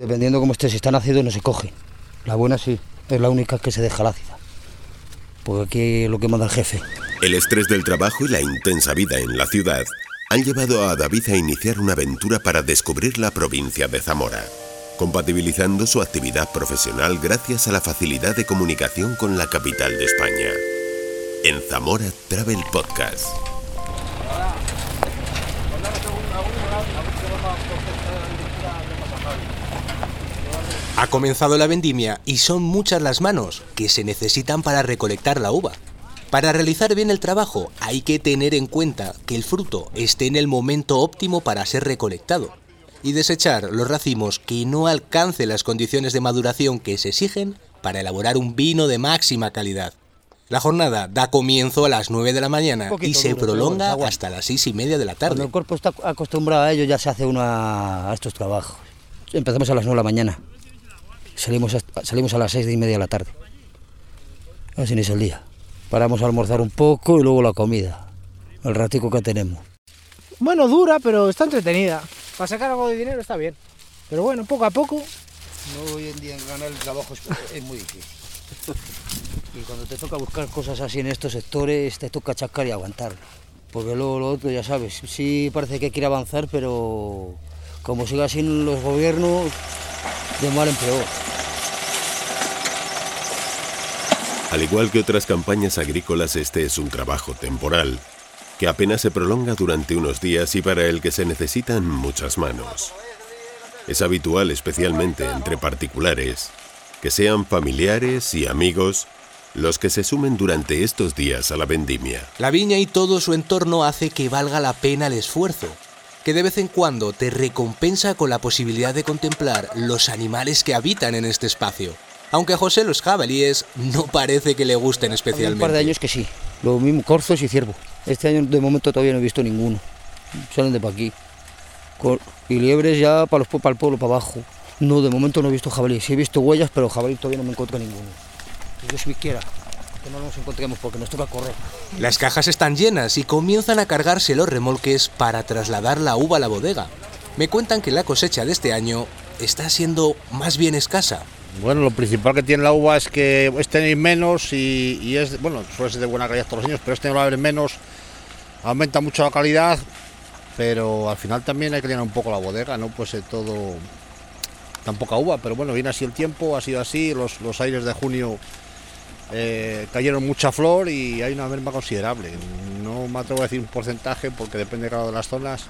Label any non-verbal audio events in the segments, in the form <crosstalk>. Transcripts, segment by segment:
Dependiendo cómo esté, si está nacido no se coge. La buena sí, es la única que se deja la ácida. Porque aquí es lo que manda el jefe. El estrés del trabajo y la intensa vida en la ciudad han llevado a David a iniciar una aventura para descubrir la provincia de Zamora, compatibilizando su actividad profesional gracias a la facilidad de comunicación con la capital de España. En Zamora Travel Podcast. Ha comenzado la vendimia y son muchas las manos que se necesitan para recolectar la uva. Para realizar bien el trabajo hay que tener en cuenta que el fruto esté en el momento óptimo para ser recolectado y desechar los racimos que no alcancen las condiciones de maduración que se exigen para elaborar un vino de máxima calidad. La jornada da comienzo a las 9 de la mañana y se prolonga hasta las 6 y media de la tarde. Cuando el cuerpo está acostumbrado a ello ya se hace uno a estos trabajos. Empezamos a las 9 de la mañana. Salimos a, salimos a las 6 y media de la tarde. Así es el día. Paramos a almorzar un poco y luego la comida. El ratico que tenemos. Bueno, dura, pero está entretenida. Para sacar algo de dinero está bien. Pero bueno, poco a poco. No, hoy en día ganar el trabajo es, es muy difícil. <laughs> Y cuando te toca buscar cosas así en estos sectores, te toca chascar y aguantar. Porque luego lo otro, ya sabes, sí parece que quiere avanzar, pero como siga así los gobiernos, de mal en peor. Al igual que otras campañas agrícolas, este es un trabajo temporal, que apenas se prolonga durante unos días y para el que se necesitan muchas manos. Es habitual, especialmente entre particulares, que sean familiares y amigos los que se sumen durante estos días a la vendimia. La viña y todo su entorno hace que valga la pena el esfuerzo, que de vez en cuando te recompensa con la posibilidad de contemplar los animales que habitan en este espacio. Aunque a José los jabalíes no parece que le gusten Hace especialmente. un par de años que sí. Lo mismo, corzos y ciervos. Este año de momento todavía no he visto ninguno. Salen de para aquí. Y liebres ya para, los, para el pueblo, para abajo. No, de momento no he visto jabalí. Sí he visto huellas, pero jabalí todavía no me encuentro ninguno. Yo si quiera que no nos encontremos porque nos toca correr. Las cajas están llenas y comienzan a cargarse los remolques para trasladar la uva a la bodega. Me cuentan que la cosecha de este año está siendo más bien escasa. Bueno, lo principal que tiene la uva es que es tener menos y, es, bueno, suele ser de buena calidad todos los años, pero este va a haber menos, aumenta mucho la calidad, pero al final también hay que llenar un poco la bodega, no puede ser todo tan poca uva, pero bueno, viene así el tiempo, ha sido así, los, los aires de junio eh, cayeron mucha flor y hay una merma considerable. No me atrevo a decir un porcentaje porque depende claro de las zonas,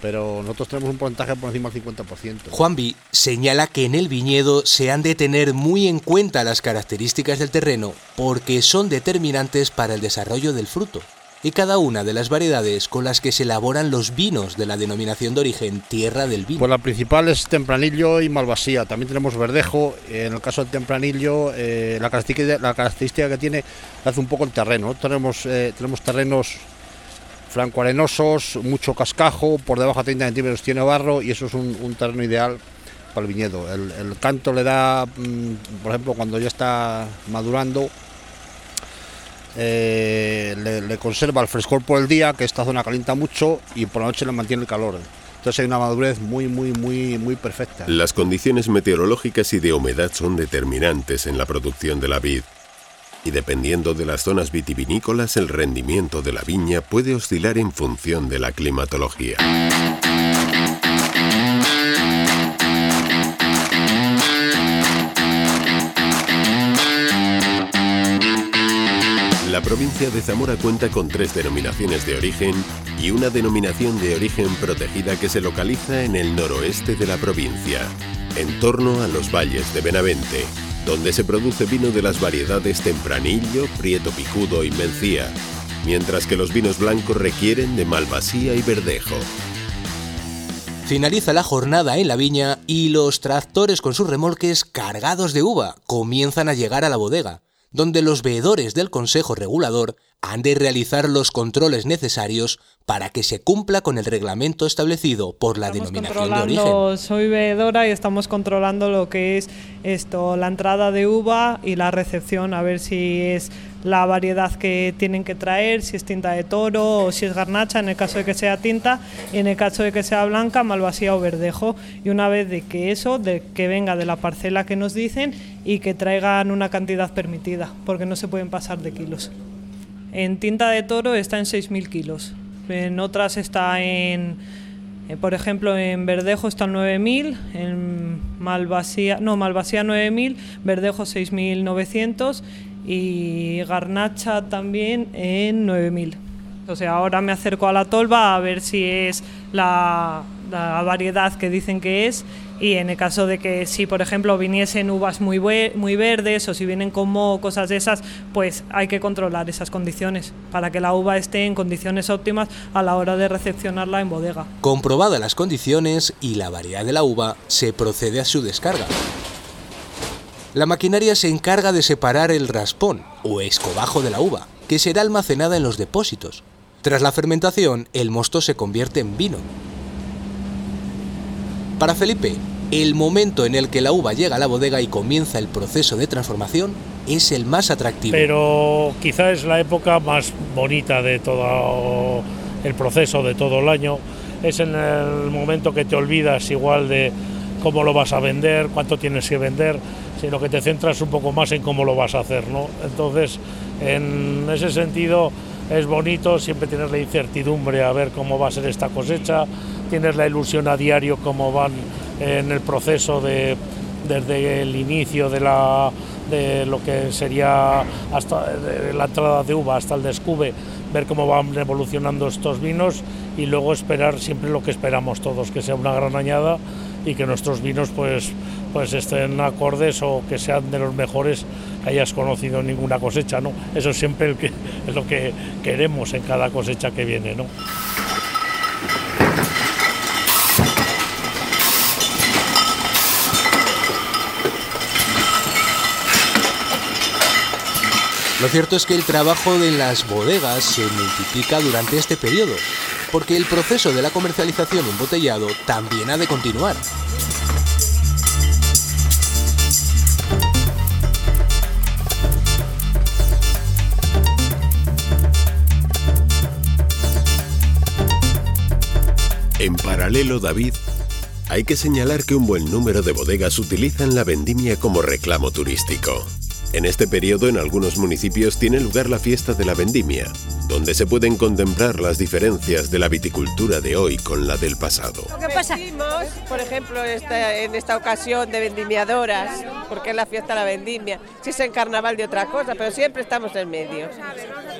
pero nosotros tenemos un porcentaje por encima del 50%. Juanvi señala que en el viñedo se han de tener muy en cuenta las características del terreno porque son determinantes para el desarrollo del fruto. Y cada una de las variedades con las que se elaboran los vinos de la denominación de origen Tierra del Vino. Pues la principal es Tempranillo y Malvasía. También tenemos Verdejo. En el caso del Tempranillo, eh, la, característica, la característica que tiene hace un poco el terreno. Tenemos, eh, tenemos terrenos francoarenosos, mucho cascajo, por debajo de 30 centímetros tiene barro y eso es un, terreno ideal para el viñedo. El, canto le da, mm, por ejemplo, cuando ya está madurando, eh, le, le conserva el frescor por el día, que esta zona calienta mucho, y por la noche le mantiene el calor. Entonces hay una madurez muy, muy, muy, muy perfecta. Las condiciones meteorológicas y de humedad son determinantes en la producción de la vid. Y dependiendo de las zonas vitivinícolas, el rendimiento de la viña puede oscilar en función de la climatología. La provincia de Zamora cuenta con tres denominaciones de origen y una denominación de origen protegida que se localiza en el noroeste de la provincia, en torno a los valles de Benavente, donde se produce vino de las variedades Tempranillo, Prieto Picudo y Mencía, mientras que los vinos blancos requieren de Malvasía y Verdejo. Finaliza la jornada en la viña y los tractores con sus remolques cargados de uva comienzan a llegar a la bodega, donde los veedores del Consejo Regulador han de realizar los controles necesarios para que se cumpla con el reglamento establecido por la Estamos denominación de origen. soy veedora y estamos controlando lo que es esto, la entrada de uva y la recepción, a ver si es la variedad que tienen que traer, si es tinta de toro o si es garnacha, en el caso de que sea tinta, y en el caso de que sea blanca, malvasía o verdejo. Y una vez de que eso, de que venga de la parcela que nos dicen y que traigan una cantidad permitida, porque no se pueden pasar de kilos. En tinta de toro está en 6.000 kilos, en otras está en eh, por ejemplo, en Verdejo están 9.000, en Malvasía, no, Malvasía 9.000, Verdejo 6.900 y Garnacha también en 9.000. O ahora me acerco a la tolva a ver si es la, la variedad que dicen que es y en el caso de que si por ejemplo viniesen uvas muy, muy verdes o si vienen como cosas de esas, pues hay que controlar esas condiciones para que la uva esté en condiciones óptimas a la hora de recepcionarla en bodega. Comprobadas las condiciones y la variedad de la uva, se procede a su descarga. La maquinaria se encarga de separar el raspón o escobajo de la uva, que será almacenada en los depósitos. Tras la fermentación, el mosto se convierte en vino, para Felipe, el momento en el que la uva llega a la bodega y comienza el proceso de transformación es el más atractivo. Pero quizá es la época más bonita de todo el proceso, de todo el año. Es en el momento que te olvidas igual de cómo lo vas a vender, cuánto tienes que vender, sino que te centras un poco más en cómo lo vas a hacer. ¿no? Entonces, en ese sentido, es bonito siempre tener la incertidumbre a ver cómo va a ser esta cosecha, tienes la ilusión a diario cómo van en el proceso de, desde el inicio de, la, de lo que sería hasta la entrada de uva hasta el descube, ver cómo van evolucionando estos vinos y luego esperar siempre lo que esperamos todos, que sea una gran añada y que nuestros vinos pues, pues estén acordes o que sean de los mejores que hayas conocido en ninguna cosecha, ¿no? Eso siempre es lo que queremos en cada cosecha que viene, ¿no? Lo cierto es que el trabajo de las bodegas se multiplica durante este periodo, porque el proceso de la comercialización embotellado también ha de continuar. En paralelo, David, hay que señalar que un buen número de bodegas utilizan la vendimia como reclamo turístico. En este periodo en algunos municipios tiene lugar la fiesta de la vendimia, donde se pueden contemplar las diferencias de la viticultura de hoy con la del pasado. ¿Qué pasa? por ejemplo, en esta ocasión de vendimiadoras, porque es la fiesta de la vendimia, si es en carnaval de otra cosa, pero siempre estamos en medio.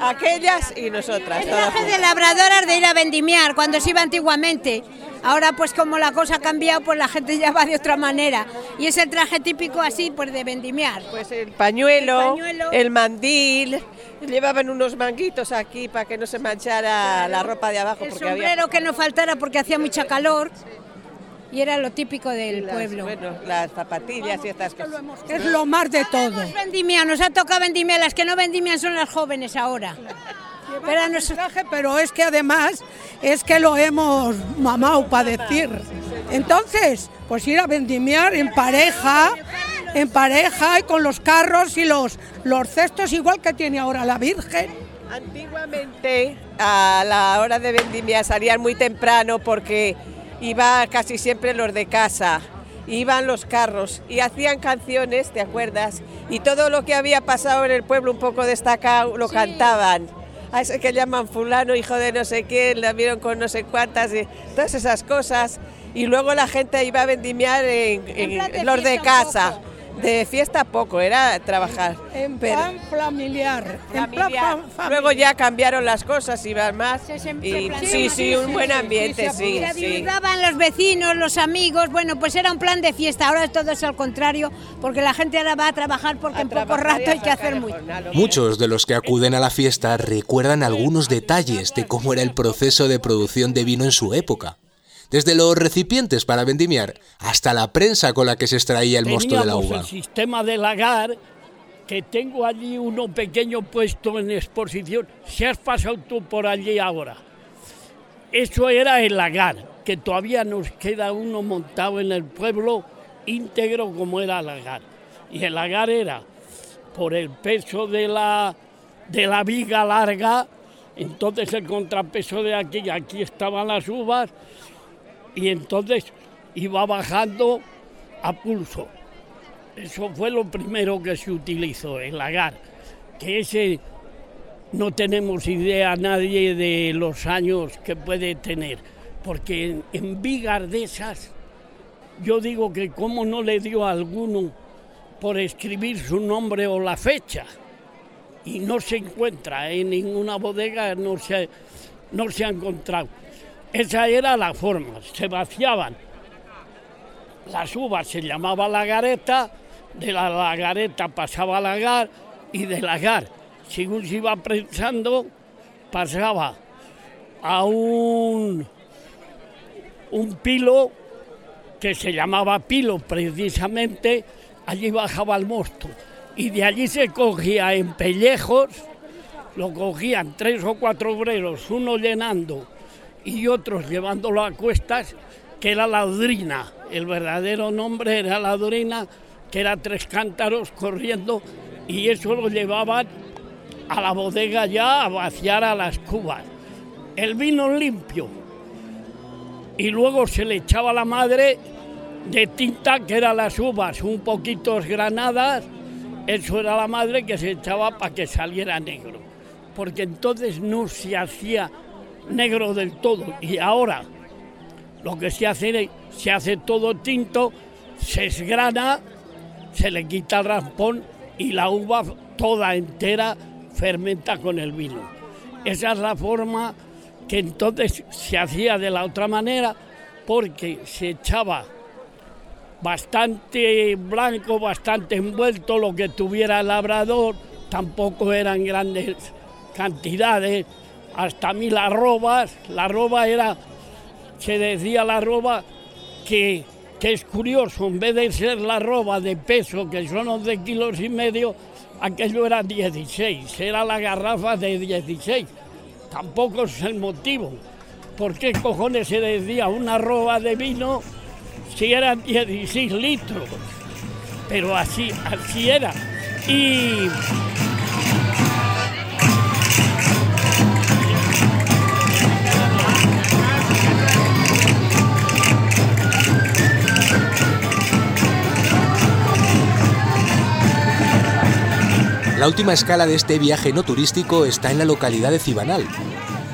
Aquellas y nosotras. El de labradoras de ir a vendimiar, cuando se iba antiguamente. Ahora pues como la cosa ha cambiado, pues la gente ya va de otra manera. Y es el traje típico así, pues de vendimiar. Pues el pañuelo, el, mandil, llevaban unos manguitos aquí para que no se manchara la ropa de abajo. El porque sombrero que no faltara porque hacía mucha calor. Y era lo típico del pueblo. Bueno, las zapatillas y estas cosas. Es lo más de todo. Vendimia, nos ha tocado vendimia, las que no vendimian son las jóvenes ahora. Pero, traje, pero es que además es que lo hemos mamado para decir. Entonces, pues ir a vendimiar en pareja, en pareja y con los carros y los, los cestos igual que tiene ahora la Virgen. Antiguamente a la hora de vendimia salían muy temprano porque iba casi siempre los de casa, iban los carros y hacían canciones, ¿te acuerdas? Y todo lo que había pasado en el pueblo un poco destacado lo cantaban a ese que llaman fulano, hijo de no sé quién, la vieron con no sé cuántas, y todas esas cosas. Y luego la gente iba a vendimiar en, los de casa. De fiesta poco, era trabajar. En plan familiar. En plan Luego ya cambiaron las cosas, iban más. Y, sí, sí, un buen ambiente, sí. Se ayudaban los vecinos, los amigos. Bueno, pues era un plan de fiesta. Ahora todo es al contrario, porque la gente ahora va a trabajar porque en poco rato hay que hacer mucho. Muchos de los que acuden a la fiesta recuerdan algunos detalles de cómo era el proceso de producción de vino en su época desde los recipientes para vendimiar hasta la prensa con la que se extraía el mosto de la uva. el sistema de lagar, que tengo allí uno pequeño puesto en exposición, si has pasado tú por allí ahora. Eso era el lagar, que todavía nos queda uno montado en el pueblo íntegro como era el lagar. Y el lagar era por el peso de la, de la viga larga, entonces el contrapeso de aquí, aquí estaban las uvas, y entonces iba bajando a pulso. Eso fue lo primero que se utilizó, el lagar, que ese no tenemos idea nadie de los años que puede tener, porque en, en vigas de esas, yo digo que cómo no le dio a alguno por escribir su nombre o la fecha, y no se encuentra en ninguna bodega, no se, no se ha encontrado. Esa era la forma, se vaciaban. Las uvas se llamaba lagareta, de la lagareta pasaba a lagar y de lagar, según se iba prensando, pasaba a un, un pilo que se llamaba pilo precisamente, allí bajaba el mosto y de allí se cogía en pellejos, lo cogían tres o cuatro obreros, uno llenando y otros llevándolo a cuestas, que era la udrina. El verdadero nombre era la udrina, que era tres cántaros corriendo y eso lo llevaban a la bodega ya a vaciar a las cubas. El vino limpio. Y luego se le echaba la madre de tinta, que eran las uvas, un poquito granadas, eso era la madre que se echaba para que saliera negro. Porque entonces no se hacía negro del todo. Y ahora lo que se hace, se hace todo tinto, se esgrana, se le quita el raspón y la uva toda entera fermenta con el vino. Esa es la forma que entonces se hacía de la otra manera porque se echaba bastante blanco, bastante envuelto, lo que tuviera el labrador, tampoco eran grandes cantidades, hasta mil arrobas, la arroba era, se decía la arroba que, que es curioso, en vez de ser la arroba de peso, que son 11 kilos y medio, aquello era 16, era la garrafa de 16. Tampoco es el motivo. ¿Por qué cojones se decía una arroba de vino si eran 16 litros? Pero así, así era. Y La última escala de este viaje no turístico está en la localidad de Cibanal,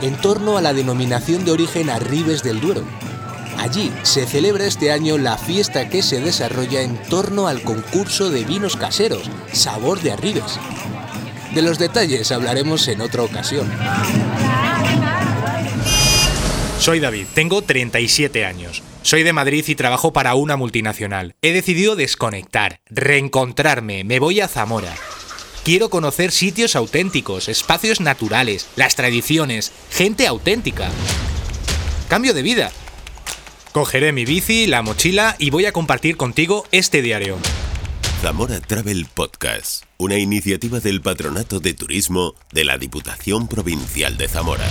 en torno a la denominación de origen Arribes del Duero. Allí se celebra este año la fiesta que se desarrolla en torno al concurso de vinos caseros, Sabor de Arribes. De los detalles hablaremos en otra ocasión. Soy David, tengo 37 años. Soy de Madrid y trabajo para una multinacional. He decidido desconectar, reencontrarme, me voy a Zamora. Quiero conocer sitios auténticos, espacios naturales, las tradiciones, gente auténtica. Cambio de vida. Cogeré mi bici, la mochila y voy a compartir contigo este diario. Zamora Travel Podcast, una iniciativa del Patronato de Turismo de la Diputación Provincial de Zamora.